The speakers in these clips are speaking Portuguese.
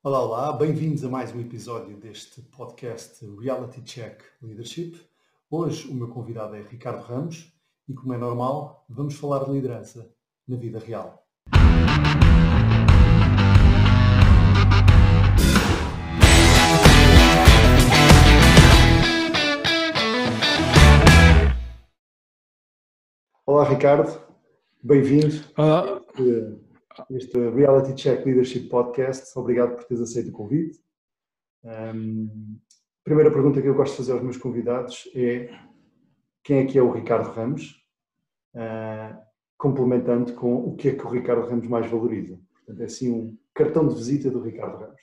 Olá, olá, bem-vindos a mais um episódio deste podcast Reality Check Leadership. Hoje o meu convidado é Ricardo Ramos e, como é normal, vamos falar de liderança na vida real. Olá, Ricardo. Bem-vindo. Olá. Este, este Reality Check Leadership Podcast. Obrigado por teres aceito o convite. Um, primeira pergunta que eu gosto de fazer aos meus convidados é quem é que é o Ricardo Ramos? Uh, complementando com o que é que o Ricardo Ramos mais valoriza. Portanto, é assim um cartão de visita do Ricardo Ramos.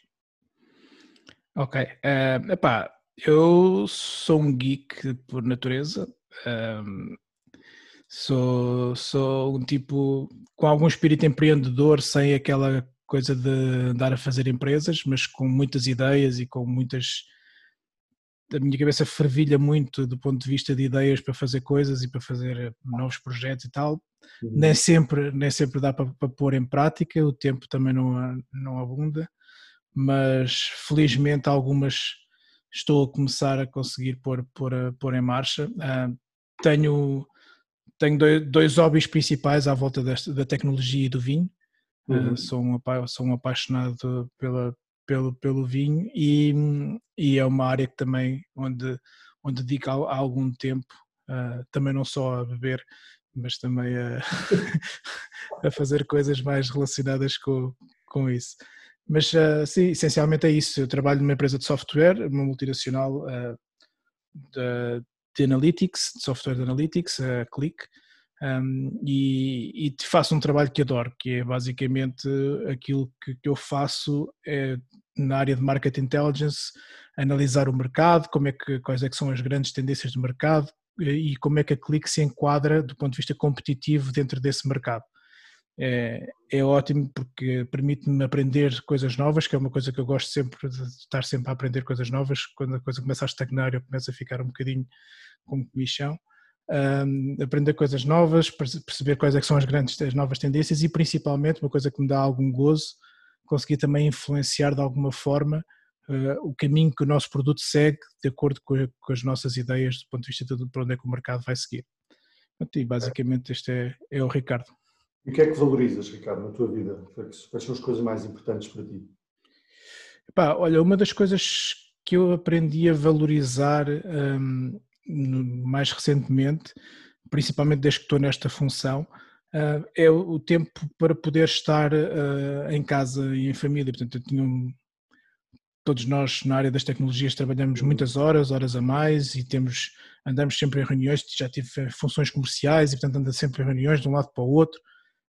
Ok. Uh, epá, eu sou um geek por natureza. Um, Sou, sou um tipo com algum espírito empreendedor, sem aquela coisa de andar a fazer empresas, mas com muitas ideias e com muitas. A minha cabeça fervilha muito do ponto de vista de ideias para fazer coisas e para fazer novos projetos e tal. Uhum. Nem, sempre, nem sempre dá para, para pôr em prática, o tempo também não, não abunda, mas felizmente algumas estou a começar a conseguir pôr, pôr, pôr em marcha. Uh, tenho tenho dois, dois hobbies principais à volta desta, da tecnologia e do vinho. Uhum. Uh, sou, um, sou um apaixonado pela, pelo, pelo vinho e, e é uma área que também onde, onde dedico há algum tempo, uh, também não só a beber, mas também a, a fazer coisas mais relacionadas com, com isso. Mas uh, sim, essencialmente é isso. Eu trabalho numa empresa de software, uma multinacional uh, de, de Analytics, de software de Analytics, a Click, um, e, e, faço um trabalho que adoro, que é basicamente aquilo que, que eu faço é, na área de Market Intelligence, analisar o mercado, como é que, quais é que são as grandes tendências do mercado e como é que a Click se enquadra do ponto de vista competitivo dentro desse mercado. É, é ótimo porque permite-me aprender coisas novas, que é uma coisa que eu gosto sempre de estar sempre a aprender coisas novas. Quando a coisa começa a estagnar, eu começo a ficar um bocadinho como comichão. Um, aprender coisas novas, perceber quais é são as grandes, as novas tendências e principalmente uma coisa que me dá algum gozo, conseguir também influenciar de alguma forma uh, o caminho que o nosso produto segue de acordo com, com, as nossas ideias do ponto de vista de para onde é que o mercado vai seguir. E basicamente este é, é o Ricardo. E o que é que valorizas, Ricardo, na tua vida? Quais são as coisas mais importantes para ti? Epá, olha, uma das coisas que eu aprendi a valorizar um, mais recentemente, principalmente desde que estou nesta função, ah, é o tempo para poder estar ah, em casa e em família. Portanto, eu tinha um, todos nós na área das tecnologias trabalhamos muitas horas, horas a mais e temos andamos sempre em reuniões, já tive funções comerciais e portanto anda sempre em reuniões de um lado para o outro.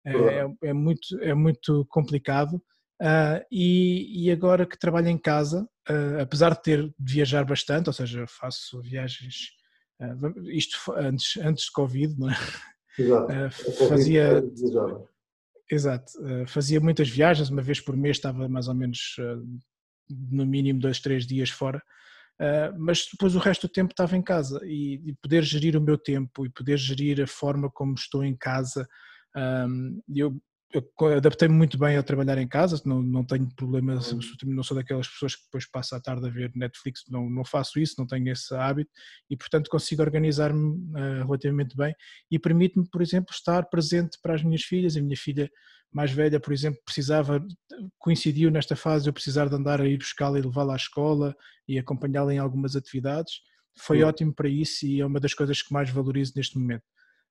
É, é, é muito, é muito complicado. Uh, e, e, agora que trabalho em casa, uh, apesar de ter de viajar bastante, ou seja, faço viagens Uh, isto antes, antes de Covid, não é? Exato. Fazia, exato, fazia muitas viagens, uma vez por mês estava mais ou menos no mínimo dois, três dias fora, mas depois o resto do tempo estava em casa e, e, poder gerir o meu tempo e poder gerir a forma como estou em casa, um, eu eu adaptei-me muito bem a trabalhar em casa, não, não tenho problemas, uhum. não sou daquelas pessoas que depois passam a tarde a ver Netflix, não, não faço isso, não tenho esse hábito e, portanto, consigo organizar-me uh, relativamente bem e permite-me, por exemplo, estar presente para as minhas filhas. A minha filha mais velha, por exemplo, precisava, coincidiu nesta fase eu precisar de andar a ir buscá-la e levá-la à escola e acompanhá-la em algumas atividades. Foi uhum. ótimo para isso e é uma das coisas que mais valorizo neste momento.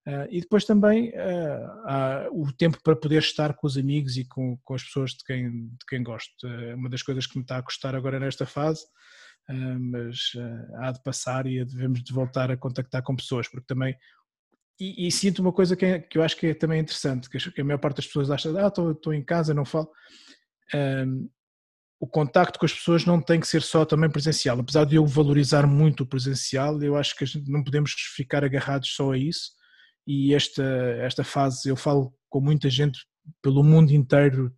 Uh, e depois também uh, o tempo para poder estar com os amigos e com, com as pessoas de quem, de quem gosto. É uma das coisas que me está a custar agora nesta fase, uh, mas há de passar e devemos de voltar a contactar com pessoas, porque também. E, e sinto uma coisa que, é, que eu acho que é também interessante, que a maior parte das pessoas acha, ah, estou em casa, não falo. o contacto com as pessoas não tem que ser só também presencial. Apesar de eu valorizar muito o presencial, eu acho que não podemos ficar agarrados só a isso e esta, esta fase eu falo com muita gente pelo mundo inteiro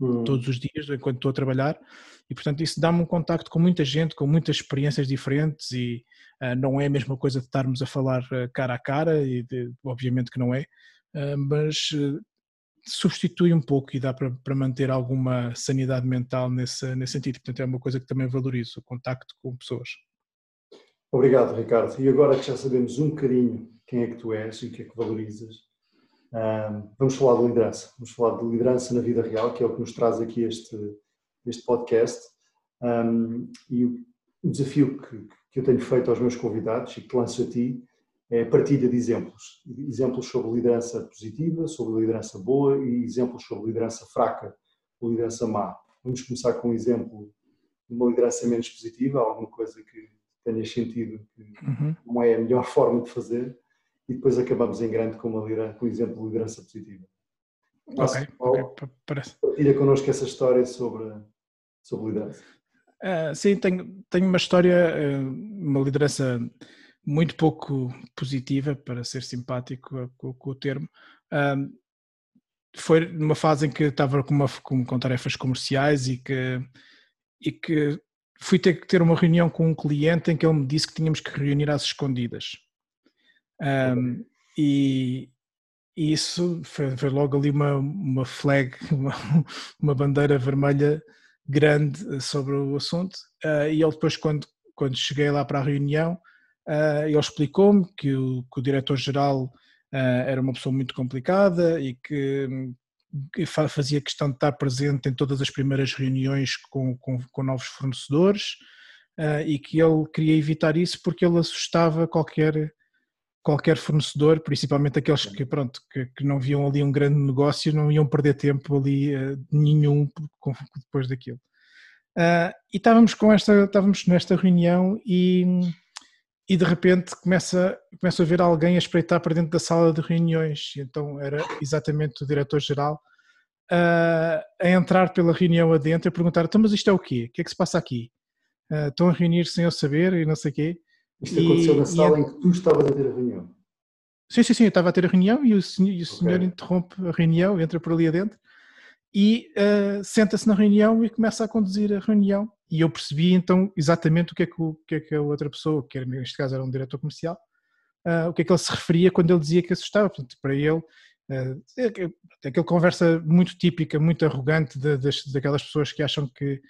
hum. todos os dias enquanto estou a trabalhar e portanto isso dá-me um contacto com muita gente, com muitas experiências diferentes e uh, não é a mesma coisa de estarmos a falar uh, cara a cara e de, obviamente que não é, uh, mas substitui um pouco e dá para, para manter alguma sanidade mental nesse, nesse sentido. Portanto, é uma coisa que também valorizo, o contacto com pessoas. Obrigado, Ricardo. E agora que já sabemos um bocadinho quem é que tu és e o que é que valorizas, vamos falar de liderança. Vamos falar de liderança na vida real, que é o que nos traz aqui este, este podcast. e o, desafio que, que eu tenho feito aos meus convidados e que lanço a ti é partilha de exemplos. Exemplos sobre liderança positiva, sobre liderança boa e exemplos sobre liderança fraca ou liderança má. Vamos começar com um exemplo de uma liderança menos positiva, alguma coisa que tenhas sentido que uhum. não é a melhor forma de fazer, e depois acabamos em grande com, uma liderança, com um exemplo de liderança positiva. Ok, ok, parece. Partilha connosco essa história sobre, sobre liderança. Uh, sim, tenho, tenho uma história, uh, uma liderança muito pouco positiva, para ser simpático com, com o termo. Uh, foi numa fase em que estava com, uma, com, com tarefas comerciais e que, e que fui ter que ter uma reunião com um cliente em que ele me disse que tínhamos que reunir às escondidas. Um, e, e, isso foi, foi, logo ali uma, uma flag, uma, uma, bandeira vermelha grande sobre o assunto. Uh, e ele depois, quando, quando cheguei lá para a reunião, uh, ele explicou-me que o, que o diretor-geral uh, era uma pessoa muito complicada e que fazia questão de estar presente em todas as primeiras reuniões com, com, com novos fornecedores uh, e que ele queria evitar isso porque ele assustava qualquer qualquer fornecedor, principalmente aqueles que pronto que, que não viam ali um grande negócio, não iam perder tempo ali uh, nenhum depois daquilo. Uh, e estávamos com esta estávamos nesta reunião e e de repente começa, começa a ver alguém a espreitar para dentro da sala de reuniões. Então era exatamente o diretor-geral uh, a entrar pela reunião adentro e perguntar: então, mas isto é o quê? O que é que se passa aqui? Uh, estão a reunir sem eu saber e não sei o quê. Isto e, aconteceu na sala e, em que tu estavas a ter a reunião? Sim, sim, sim, eu estava a ter a reunião e o senhor, e o senhor okay. interrompe a reunião, entra por ali adentro e uh, senta-se na reunião e começa a conduzir a reunião. E eu percebi então exatamente o que é que, o, que, é que a outra pessoa, que neste caso era um diretor comercial, uh, o que é que ele se referia quando ele dizia que assustava. Portanto, para ele, uh, aquela conversa muito típica, muito arrogante de, de, daquelas pessoas que acham que,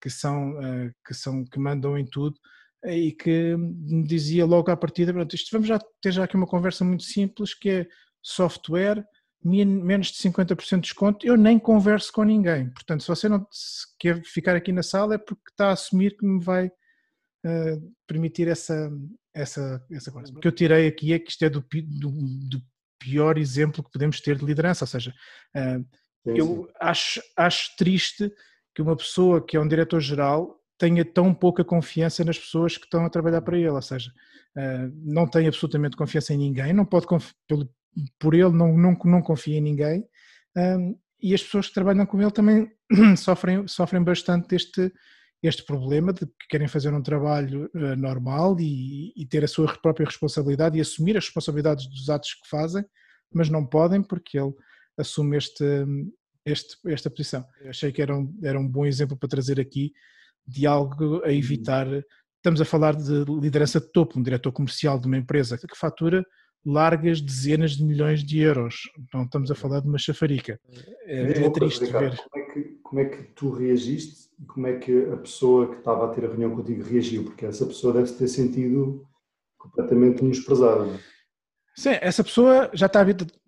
que, são, uh, que, são, que mandam em tudo e que me dizia logo à partida, isto vamos já ter já aqui uma conversa muito simples que é software, menos de 50% de desconto, eu nem converso com ninguém. Portanto, se você não quer ficar aqui na sala é porque está a assumir que me vai uh, permitir essa, essa, essa coisa. O que eu tirei aqui é que isto é do, do, do pior exemplo que podemos ter de liderança, ou seja, uh, eu acho, acho triste que uma pessoa que é um diretor-geral tenha tão pouca confiança nas pessoas que estão a trabalhar para ele, ou seja, uh, não tem absolutamente confiança em ninguém, não pode, pelo, por ele não, não, não confia em ninguém um, e as pessoas que trabalham com ele também sofrem, sofrem bastante este, este problema de que querem fazer um trabalho uh, normal e, e, ter a sua própria responsabilidade e assumir as responsabilidades dos atos que fazem, mas não podem porque ele assume este, este, esta posição. Eu achei que era um, era um bom exemplo para trazer aqui de algo a evitar. Estamos a falar de liderança de topo, um diretor comercial de uma empresa que fatura largas dezenas de milhões de euros. Não estamos a falar de uma chafarica. É, é triste ver. Como é, que, como é que tu reagiste e como é que a pessoa que estava a ter a reunião contigo reagiu? Porque essa pessoa deve ter sentido completamente menosprezada. Sim, essa pessoa já está,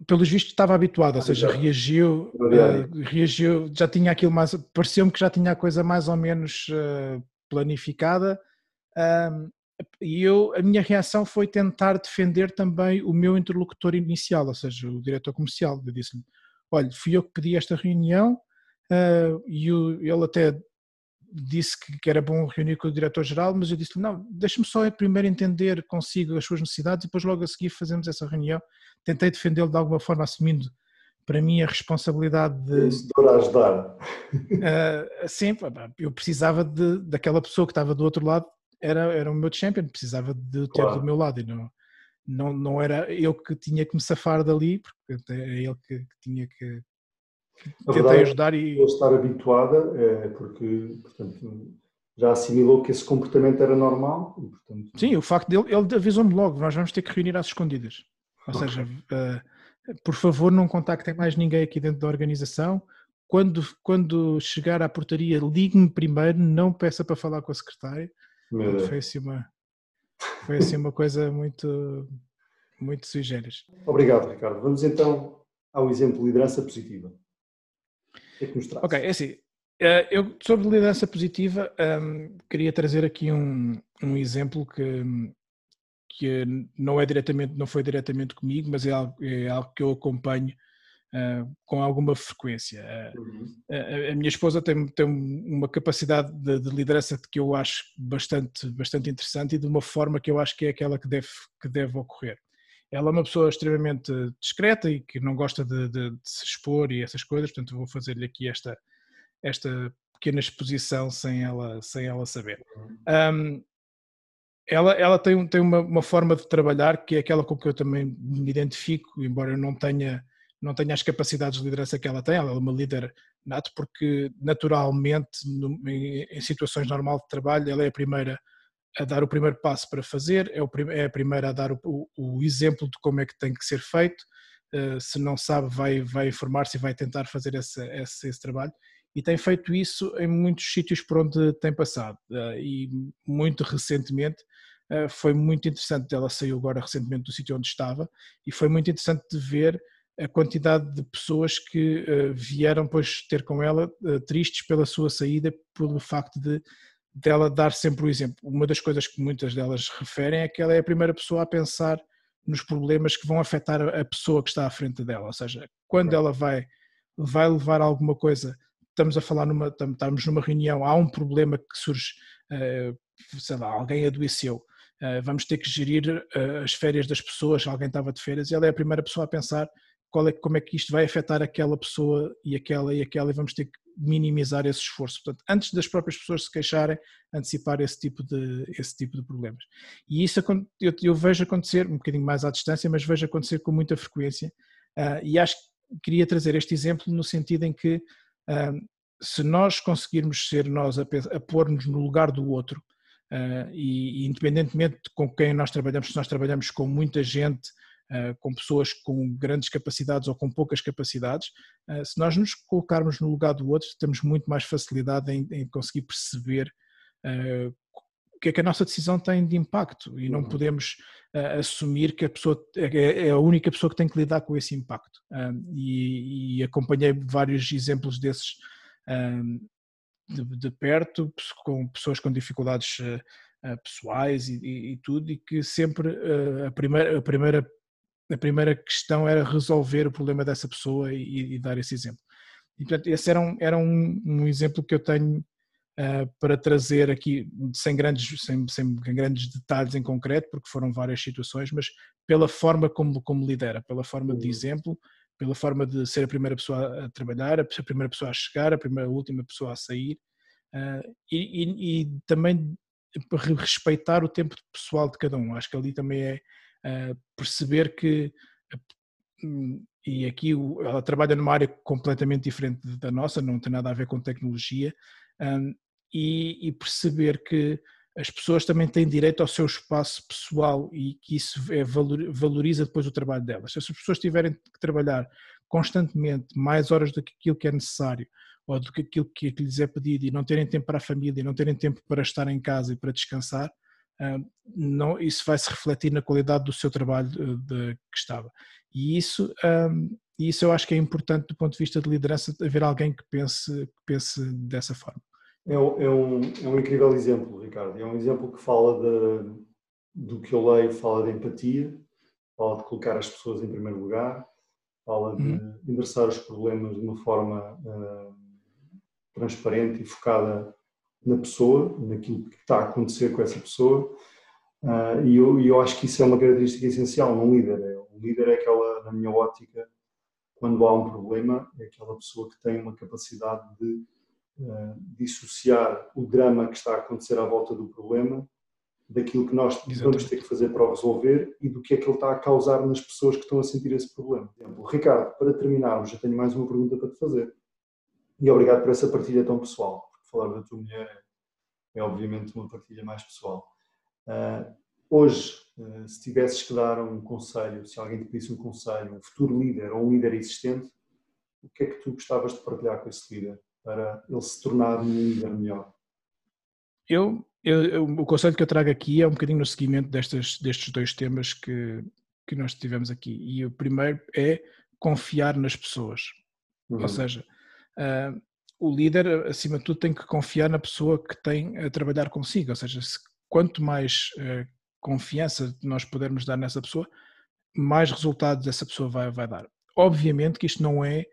pelos vistos, estava habituada, ou seja, reagiu, uh, reagiu, já tinha aquilo mais, pareceu-me que já tinha a coisa mais ou menos uh, planificada. Um, e eu, a minha reação foi tentar defender também o meu interlocutor inicial, ou seja, o diretor comercial. Eu disse-lhe: Olha, fui eu que pedi esta reunião uh, e o, ele até disse que, que, era bom reunir com o diretor-geral, mas eu disse-lhe: Não, deixe-me só primeiro entender consigo as suas necessidades e depois logo a seguir fazemos essa reunião. Tentei defendê-lo de alguma forma, assumindo para mim a responsabilidade de. Vencedor a ajudar. Uh, sim, eu precisava de, daquela pessoa que estava do outro lado era, era o meu champion, precisava de ter claro. do meu lado e não, não, não era eu que tinha que me safar dali, porque é ele que, que tinha que, que tentei é ajudar e... Ele estar habituada é porque, portanto, já assimilou que esse comportamento era normal e, portanto... Sim, o facto dele, ele avisou-me logo, nós vamos ter que reunir às escondidas. Ou okay. seja, uh, por favor não contactem mais ninguém aqui dentro da organização, quando, quando chegar à portaria, ligue-me primeiro, não peça para falar com a secretária. Foi assim uma, foi assim uma coisa muito, muito sui Obrigado, Ricardo. Vamos então ao exemplo de liderança positiva. É que nos traz? Ok, é assim. Eh, eu, sobre liderança positiva, um, queria trazer aqui um, um exemplo que, que não é diretamente, não foi diretamente comigo, mas é algo, é algo que eu acompanho uh, com alguma frequência. Uh, uhum. a, a, minha esposa tem, tem uma capacidade de, de, liderança que eu acho bastante, bastante interessante e de uma forma que eu acho que é aquela que deve, que deve ocorrer. Ela é uma pessoa extremamente discreta e que não gosta de, de, de se expor e essas coisas, portanto vou fazer-lhe aqui esta, esta pequena exposição sem ela, sem ela saber. Um, ela, ela tem, tem uma, uma, forma de trabalhar que é aquela com que eu também me identifico, embora eu não tenha, não tenha as capacidades de liderança que ela tem, ela é uma líder nato, porque naturalmente, em, situações normais de trabalho, ela é a primeira a dar o primeiro passo para fazer, é, é a primeira a dar o, o, exemplo de como é que tem que ser feito, uh, se não sabe vai, vai informar-se e vai tentar fazer esse, esse, esse trabalho, e tem feito isso em muitos sítios por onde tem passado. Uh, e muito recentemente uh, foi muito interessante. Ela saiu agora recentemente do sítio onde estava e foi muito interessante de ver a quantidade de pessoas que uh, vieram depois ter com ela tristes pela sua saída, pelo facto de dela dar sempre o exemplo. Uma das coisas que muitas delas referem é que ela é a primeira pessoa a pensar nos problemas que vão afetar a pessoa que está à frente dela, ou seja, quando ela vai vai levar alguma coisa estamos a falar numa, estamos numa reunião, há um problema que surge, eh, sei lá, alguém adoeceu, vamos ter que gerir as férias das pessoas, alguém estava de férias e ela é a primeira pessoa a pensar qual é, como é que isto vai afetar aquela pessoa e aquela e aquela e vamos ter que minimizar esse esforço. Portanto, antes das próprias pessoas se queixarem, antecipar esse tipo de, esse tipo de problemas. E isso eu, eu vejo acontecer, um bocadinho mais à distância, mas vejo acontecer com muita frequência. e acho que queria trazer este exemplo no sentido em que se nós conseguirmos ser nós a, a pôr-nos no lugar do outro, uh, e, e, independentemente de com quem nós trabalhamos, se nós trabalhamos com muita gente, uh, com pessoas com grandes capacidades ou com poucas capacidades, uh, se nós nos colocarmos no lugar do outro, temos muito mais facilidade em, em conseguir perceber o que é que a nossa decisão tem de impacto e não uhum. podemos assumir que a pessoa é, é a única pessoa que tem que lidar com esse impacto. e, e, acompanhei vários exemplos desses de, de, perto, com pessoas com dificuldades pessoais e, e, e, tudo, e que sempre a, primeira, a, primeira, a primeira questão era resolver o problema dessa pessoa e, e dar esse exemplo. E, portanto, esse era um, era um, um exemplo que eu tenho Uh, para trazer aqui, sem grandes, sem, sem, grandes detalhes em concreto, porque foram várias situações, mas pela forma como, como lidera, pela forma de uhum. exemplo, pela forma de ser a primeira pessoa a trabalhar, a primeira pessoa a chegar, a primeira, a última pessoa a sair, uh, e, e, e, também respeitar o tempo pessoal de cada um. Acho que ali também é perceber que, uh, e aqui ela trabalha numa área completamente diferente da nossa, não tem nada a ver com tecnologia, e, e perceber que as pessoas também têm direito ao seu espaço pessoal e que isso é, valoriza depois o trabalho delas. Se as pessoas tiverem que trabalhar constantemente mais horas do que aquilo que é necessário ou do que aquilo que lhes é pedido e não terem tempo para a família, e não terem tempo para estar em casa e para descansar, não, isso vai se refletir na qualidade do seu trabalho ah, de, que estava. E isso, um, isso eu acho que é importante do ponto de vista de liderança, haver alguém que pense, que pense dessa forma. É um, é, um, é um incrível exemplo, Ricardo. É um exemplo que fala de, do que eu leio, fala de empatia, fala de colocar as pessoas em primeiro lugar, fala de uhum. endereçar os problemas de uma forma uh, transparente e focada na pessoa, naquilo que está a acontecer com essa pessoa. Uh, e eu, eu, acho que isso é uma característica essencial num líder. O líder é aquela, na minha ótica, quando há um problema, é aquela pessoa que tem uma capacidade de uh, dissociar o drama que está a acontecer à volta do problema daquilo que nós Exatamente. vamos ter que fazer para o resolver e do que é que ele está a causar nas pessoas que estão a sentir esse problema. Ricardo, para terminarmos, já tenho mais uma pergunta para te fazer. E obrigado por essa partilha tão pessoal, falar da tua mulher é, é obviamente uma partilha mais pessoal. Uh, hoje, uh, se tivesses que dar um conselho, se alguém te pedisse um conselho, um futuro líder ou um líder existente, o que é que tu gostavas de partilhar com esse líder para ele se tornar um líder melhor? Eu, eu, eu, o conselho que eu trago aqui é um bocadinho no seguimento destes, destes dois temas que, que nós tivemos aqui. E o primeiro é confiar nas pessoas. Uhum. Ou seja, uh, o líder, acima de tudo, tem que confiar na pessoa que tem a trabalhar consigo. Ou seja, se, quanto mais uh, confiança nós pudermos dar nessa pessoa, mais resultados essa pessoa vai, vai dar. Obviamente que isto não é,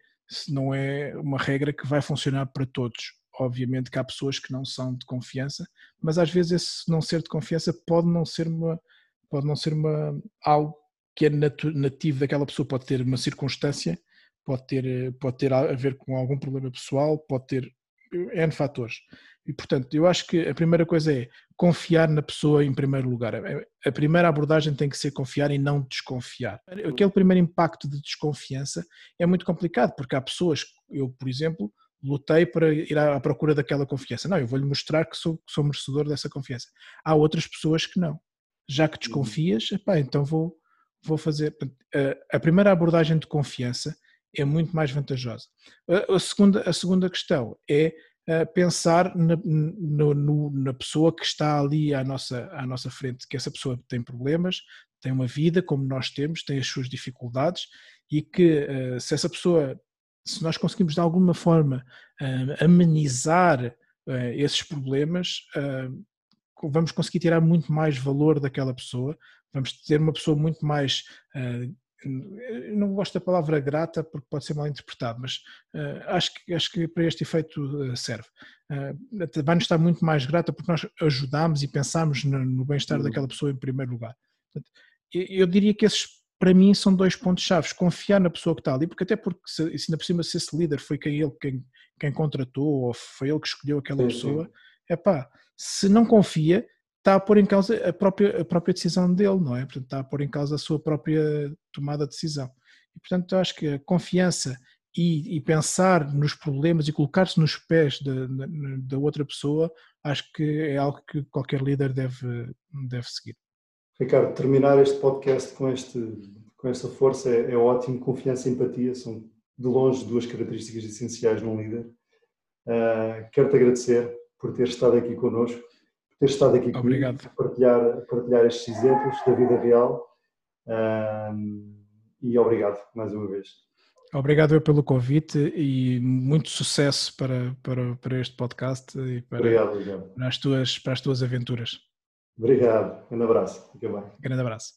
não é uma regra que vai funcionar para todos. Obviamente que há pessoas que não são de confiança, mas às vezes esse não ser de confiança pode não ser uma, pode não ser uma, algo que é nativo daquela pessoa, pode ter uma circunstância, pode ter, pode ter a ver com algum problema pessoal, pode ter N fatores. E, portanto, eu acho que a primeira coisa é confiar na pessoa em primeiro lugar. A primeira abordagem tem que ser confiar e não desconfiar. Aquele primeiro impacto de desconfiança é muito complicado, porque há pessoas, eu, por exemplo, lutei para ir à procura daquela confiança. Não, eu vou-lhe mostrar que sou, sou merecedor dessa confiança. Há outras pessoas que não. Já que desconfias, epá, então vou, vou fazer. A primeira abordagem de confiança é muito mais vantajosa. A segunda, a segunda questão é pensar na, no, na pessoa que está ali à nossa, à nossa frente, que essa pessoa tem problemas, tem uma vida como nós temos, tem as suas dificuldades e que se essa pessoa se nós conseguimos de alguma forma uh, amenizar esses problemas, vamos conseguir tirar muito mais valor daquela pessoa, vamos ter uma pessoa muito mais. Não gosto da palavra grata porque pode ser mal interpretado, mas acho, que, acho que para este efeito serve. Vai-nos estar muito mais grata porque nós ajudamos e pensamos no, no bem-estar uhum. daquela pessoa em primeiro lugar. Portanto, eu, eu diria que esses para mim são dois pontos chaves. Confiar na pessoa que está ali, porque até porque se, se ainda por cima se esse líder foi quem ele quem, quem contratou ou foi ele que escolheu aquela sim, pessoa, é pá, se não confia, está a pôr em causa a própria, a própria decisão dele, não é? Portanto, está a pôr em causa a sua própria tomada de decisão. E portanto, eu acho que a confiança e, e pensar nos problemas e colocar-se nos pés da, da, outra pessoa, acho que é algo que qualquer líder deve, deve seguir. Ricardo, terminar este podcast com, este, com esta força é, é ótimo. Confiança e empatia são, de longe, duas características essenciais num líder. Uh, Quero-te agradecer por ter estado aqui connosco, ter estado aqui Obrigado. comigo, partilhar, partilhar estes exemplos da vida real. Uh, e obrigado mais uma vez. Obrigado pelo convite e muito sucesso para, para, para este podcast e para, obrigado, para, as tuas, para as tuas aventuras. Obrigado. Um abraço. Fica bem. Grande abraço.